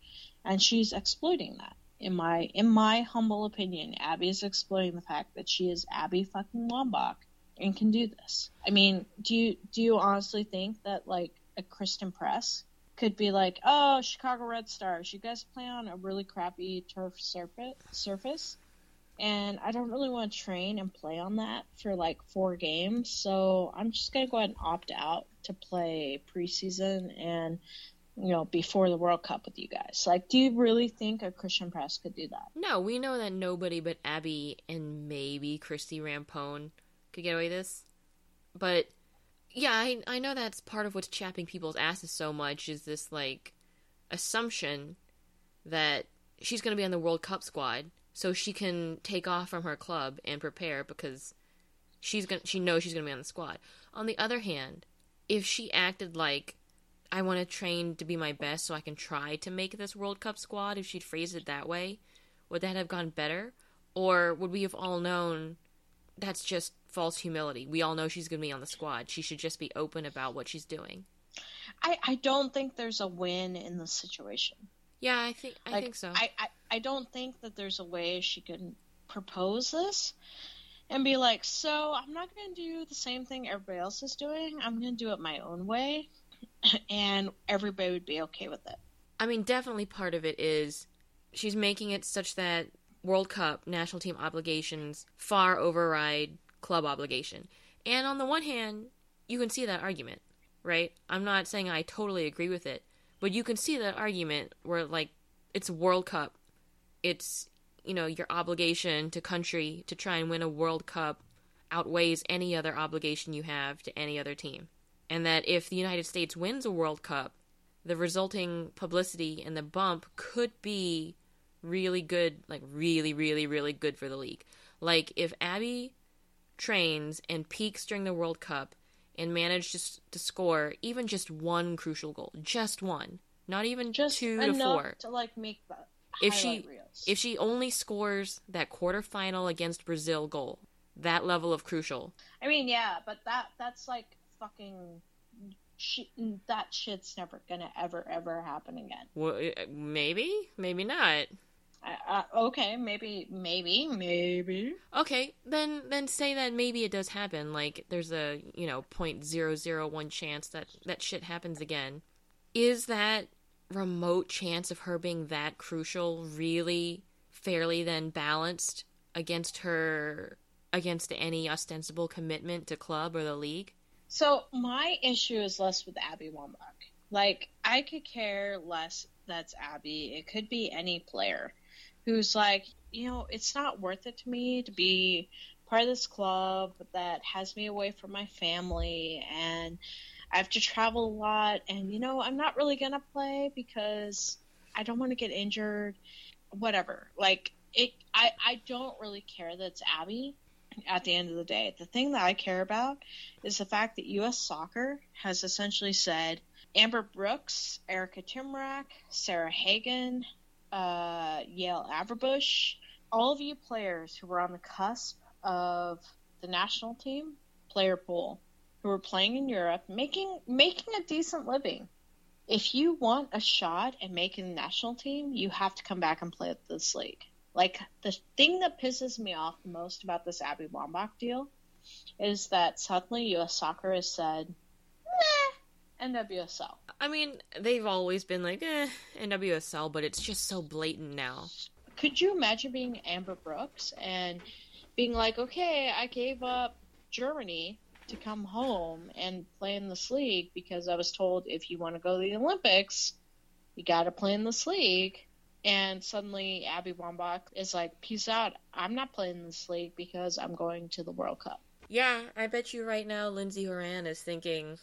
and she's exploiting that. In my in my humble opinion, Abby is exploiting the fact that she is Abby fucking Wambach and can do this. I mean, do you do you honestly think that like a Christen Press could be like, oh, Chicago Red Stars, you guys play on a really crappy turf surface, and I don't really want to train and play on that for like four games, so I'm just gonna go ahead and opt out to play preseason and you know, before the World Cup with you guys. Like, do you really think a Christen Press could do that? No, we know that nobody but Abby and maybe Christy Rampone could get away with this. But yeah, I I know that's part of what's chapping people's asses so much is this like assumption that she's going to be on the World Cup squad so she can take off from her club and prepare because she's going she knows she's going to be on the squad. On the other hand, if she acted like I want to train to be my best so I can try to make this World Cup squad, if she'd phrased it that way, would that have gone better? Or would we have all known that's just false humility. We all know she's going to be on the squad. She should just be open about what she's doing. I, I don't think there's a win in this situation. Yeah, I think I like, think so. I, I, I don't think that there's a way she can propose this and be like, so I'm not going to do the same thing everybody else is doing. I'm going to do it my own way, and everybody would be okay with it. I mean, definitely part of it is she's making it such that World Cup national team obligations far override club obligation. And on the one hand, you can see that argument, right? I'm not saying I totally agree with it, but you can see that argument where like it's World Cup. It's, you know, your obligation to country to try and win a World Cup outweighs any other obligation you have to any other team. And that if the United States wins a World Cup, the resulting publicity and the bump could be really good, like really, really, really good for the league. Like if Abby trains and peaks during the World Cup and manages to score even just one crucial goal, just one, not even just two to four, to like make the if she reels. if she only scores that quarterfinal against Brazil goal, that level of crucial. I mean, yeah, but that that's like fucking she, that shit's never gonna ever ever happen again. Well, uh, maybe, maybe not. Uh, okay, maybe, maybe, maybe. Okay, then then say that maybe it does happen. Like there's a you know point zero zero one chance that that shit happens again. Is that remote chance of her being that crucial really fairly then balanced against her against any ostensible commitment to club or the league? So my issue is less with Abby Wambach. Like I could care less that's Abby. It could be any player who's like, you know, it's not worth it to me to be part of this club that has me away from my family and I have to travel a lot and you know, I'm not really going to play because I don't want to get injured, whatever. Like it I I don't really care that it's Abby at the end of the day. The thing that I care about is the fact that US soccer has essentially said Amber Brooks, Erica Tymrak, Sarah Hagen, uh, Yael Averbuch, all of you players who were on the cusp of the national team player pool who were playing in Europe, making making a decent living. If you want a shot at making the national team, you have to come back and play at this league. Like the thing that pisses me off the most about this Abby Wambach deal is that suddenly U.S. Soccer has said, "Nah, NWSL." I mean, they've always been like, eh, NWSL, but it's just so blatant now. Could you imagine being Amber Brooks and being like, okay, I gave up Germany to come home and play in this league because I was told if you want to go to the Olympics, you got to play in this league. And suddenly Abby Wambach is like, peace out. I'm not playing in this league because I'm going to the World Cup. Yeah, I bet you right now Lindsey Horan is thinking,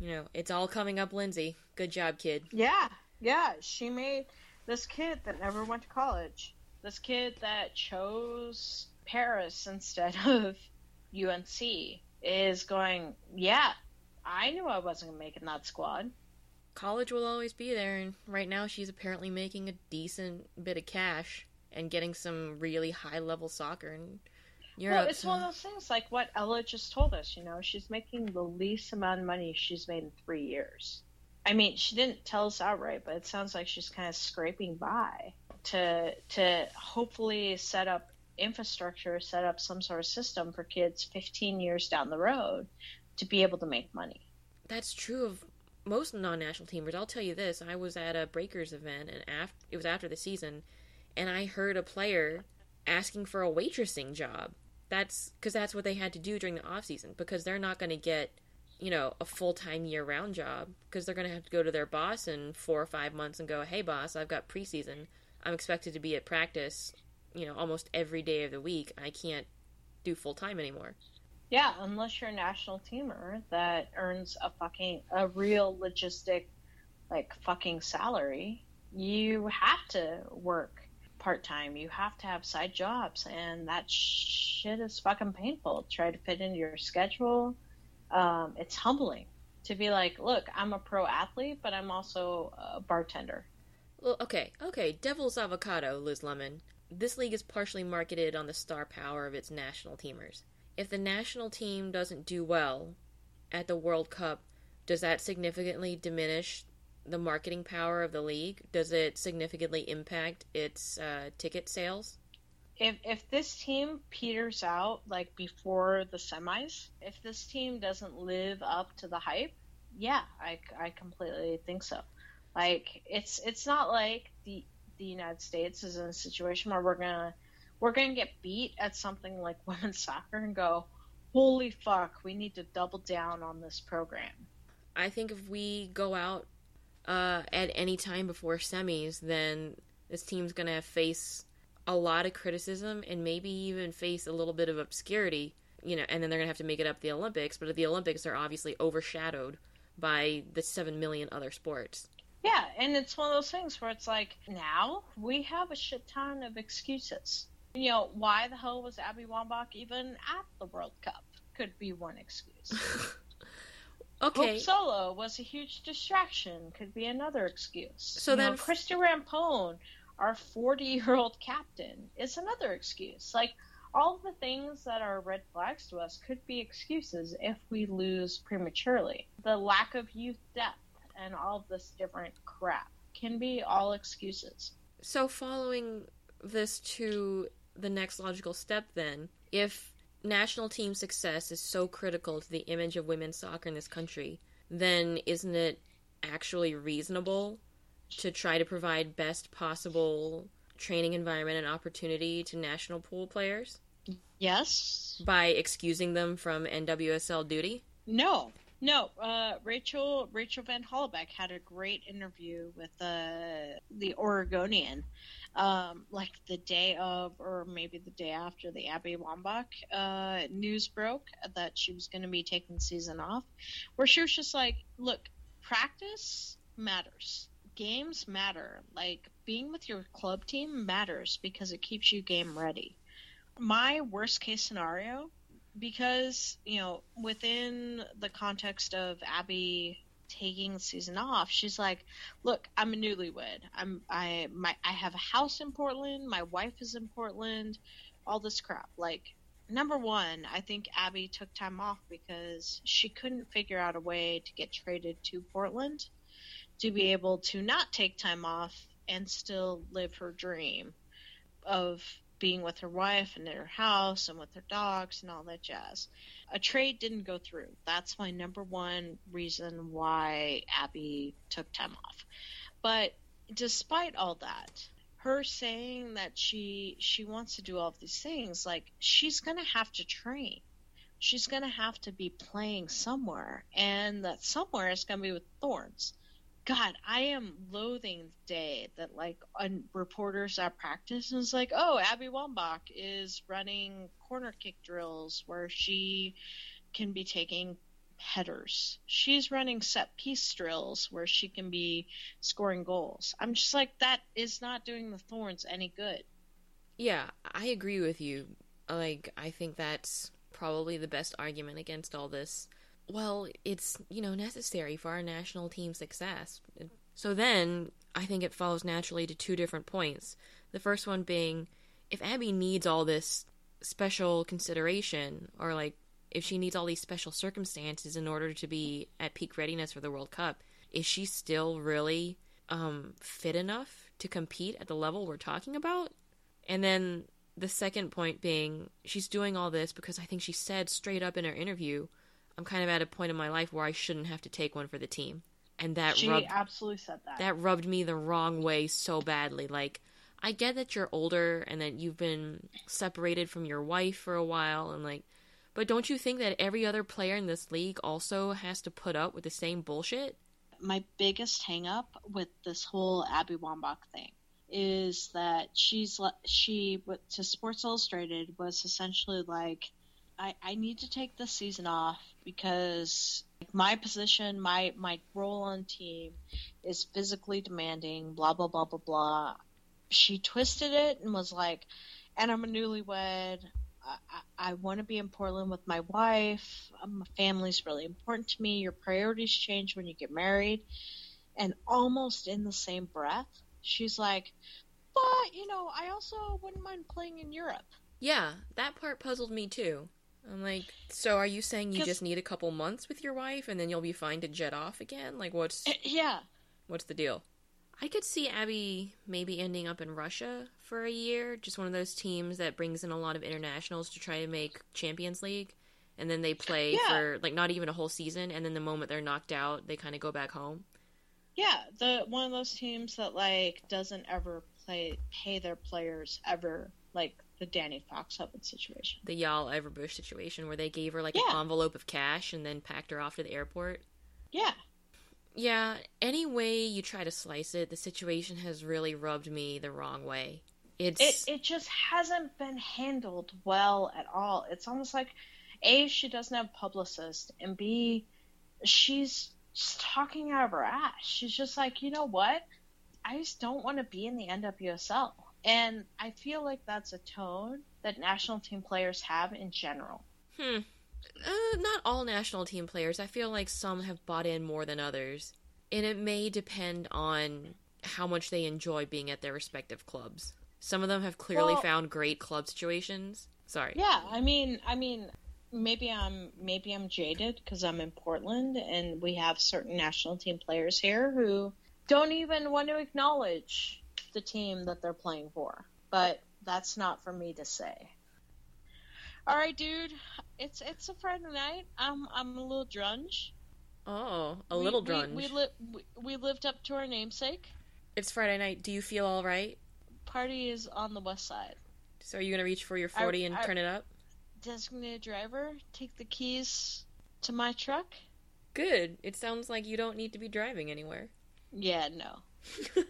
you know, it's all coming up, Lindsey. Good job, kid. Yeah, yeah. She made this kid that never went to college, this kid that chose Paris instead of UNC, is going, yeah, I knew I wasn't making that squad. College will always be there, and right now she's apparently making a decent bit of cash and getting some really high level soccer in Europe. Well, it's one of those things like what Ella just told us. You know, she's making the least amount of money she's made in three years. I mean, she didn't tell us outright, but it sounds like she's kind of scraping by to to hopefully set up infrastructure, set up some sort of system for kids 15 years down the road to be able to make money. That's true of most non-national teamers. I'll tell you this: I was at a Breakers event, and after it was after the season, and I heard a player asking for a waitressing job. That's because that's what they had to do during the off season because they're not going to get you know, a full time year round job because they're going to have to go to their boss in four or five months and go, hey, boss, I've got preseason. I'm expected to be at practice, you know, almost every day of the week. I can't do full time anymore. Yeah, unless you're a national teamer that earns a fucking, a real logistic, like, fucking salary, you have to work part time. You have to have side jobs, and that shit is fucking painful. Try to fit into your schedule um, it's humbling to be like, look, I'm a pro athlete, but I'm also a bartender. Well, okay, okay. Devil's avocado, Liz Lemon. This league is partially marketed on the star power of its national teamers. If the national team doesn't do well at the World Cup, does that significantly diminish the marketing power of the league? Does it significantly impact its uh, ticket sales? if if this team peters out like before the semis, if this team doesn't live up to the hype, yeah, I, I completely think so. Like it's it's not like the the United States is in a situation where we're gonna we're gonna get beat at something like women's soccer and go, holy fuck, we need to double down on this program. I think if we go out uh, at any time before semis, then this team's gonna face a lot of criticism and maybe even face a little bit of obscurity, you know, and then they're going to have to make it up the Olympics, but at the Olympics they're obviously overshadowed by the 7 million other sports. Yeah, and it's one of those things where it's like now we have a shit ton of excuses. You know, why the hell was Abby Wambach even at the World Cup? Could be one excuse. okay. Hope Solo was a huge distraction. Could be another excuse. So you then, know, Christy Rampone our 40 year old captain is another excuse. Like, all the things that are red flags to us could be excuses if we lose prematurely. The lack of youth depth and all this different crap can be all excuses. So, following this to the next logical step, then, if national team success is so critical to the image of women's soccer in this country, then isn't it actually reasonable to try to provide best possible training environment and opportunity to national pool players? Yes. By excusing them from NWSL duty? No. No, uh, Rachel Rachel Van Hollebeke had a great interview with uh, the Oregonian, um, like the day of, or maybe the day after the Abby Wambach uh, news broke that she was going to be taking season off, where she was just like, "Look, practice matters games matter. Like being with your club team matters because it keeps you game ready. My worst case scenario, because you know, within the context of Abby taking season off, she's like, "Look, I'm a newlywed. I'm I my I have a house in Portland. My wife is in Portland. All this crap. Like, number one, I think Abby took time off because she couldn't figure out a way to get traded to Portland to be able to not take time off and still live her dream of being with her wife and at her house and with her dogs and all that jazz. A trade didn't go through. That's my number one reason why Abby took time off. But despite all that, her saying that she she wants to do all of these things, like she's gonna have to train. She's gonna have to be playing somewhere, and that somewhere is gonna be with Thorns. God, I am loathing the day that like on reporters at practice is like, oh, Abby Wambach is running corner kick drills where she can be taking headers. She's running set piece drills where she can be scoring goals. I'm just like that is not doing the Thorns any good. Yeah, I agree with you. Like I think that's probably the best argument against all this. Well, it's, you know, necessary for our national team success. So then, I think it follows naturally to two different points. The first one being if Abby needs all this special consideration or like if she needs all these special circumstances in order to be at peak readiness for the World Cup, is she still really um, fit enough to compete at the level we're talking about? And then the second point being, she's doing all this because I think she said straight up in her interview, I'm kind of at a point in my life where I shouldn't have to take one for the team. And that she rubbed, absolutely said that. that rubbed me the wrong way so badly. Like, I get that you're older and that you've been separated from your wife for a while and like but don't you think that every other player in this league also has to put up with the same bullshit? My biggest hangup with this whole Abby Wambach thing is that she's she to Sports Illustrated was essentially like, I, I need to take this season off because my position, my my role on team is physically demanding. Blah blah blah blah blah. She twisted it and was like, and I'm a newlywed. I, I want to be in Portland with my wife. Um, my family's really important to me. Your priorities change when you get married. And almost in the same breath, she's like, but, you know, I also wouldn't mind playing in Europe. Yeah, that part puzzled me too. I'm like, so are you saying you just need a couple months with your wife and then you'll be fine to jet off again? Like, what's. Eh, yeah. What's the deal? I could see Abby maybe ending up in Russia for a year, just one of those teams that brings in a lot of internationals to try to make Champions League, and then they play Yeah. for like not even a whole season, and then the moment they're knocked out, they kind of go back home. Yeah, the one of those teams that like doesn't ever play pay their players ever, like the Danny Fox Foxhoven situation. The Yael Averbuch situation where they gave her like Yeah. an envelope of cash and then packed her off to the airport. Yeah, Yeah, any way you try to slice it, the situation has really rubbed me the wrong way. It's it it just hasn't been handled well at all. It's almost like a she doesn't have publicist, and b she's talking out of her ass. She's just like, you know what? I just don't want to be in the NWSL, and I feel like that's a tone that national team players have in general. Hmm. Uh, not all national team players. I feel like some have bought in more than others. And it may depend on how much they enjoy being at their respective clubs. Some of them have clearly Well- found great club situations. Sorry. Yeah, I mean, I mean, maybe I'm maybe I'm jaded because I'm in Portland and we have certain national team players here who don't even want to acknowledge the team that they're playing for. But that's not for me to say. All right, dude. It's it's a Friday night. I'm I'm a little drunge. Oh, a We- little we- drunge. We, li- we, we lived up to our namesake. It's Friday night. Do you feel all right? Party is on the west side. So are you gonna reach for your I- forty and I- turn it up? Designated driver, take the keys to my truck. Good. It sounds like you don't need to be driving anywhere. Yeah, no.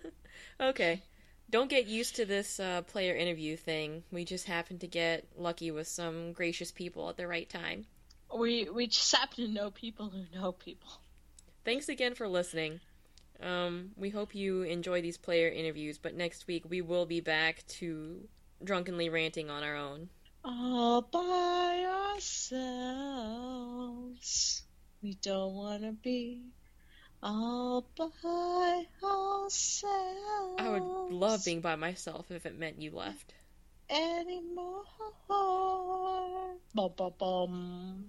okay. Don't get used to this uh, player interview thing. We just happened to get lucky with some gracious people at the right time. We we just happen to know people who know people. Thanks again for listening. Um, we hope you enjoy these player interviews, but next week we will be back to drunkenly ranting on our own. All by ourselves. We don't want to be all by ourselves. I would love being by myself if it meant you left. anymore. Bum, bum, bum.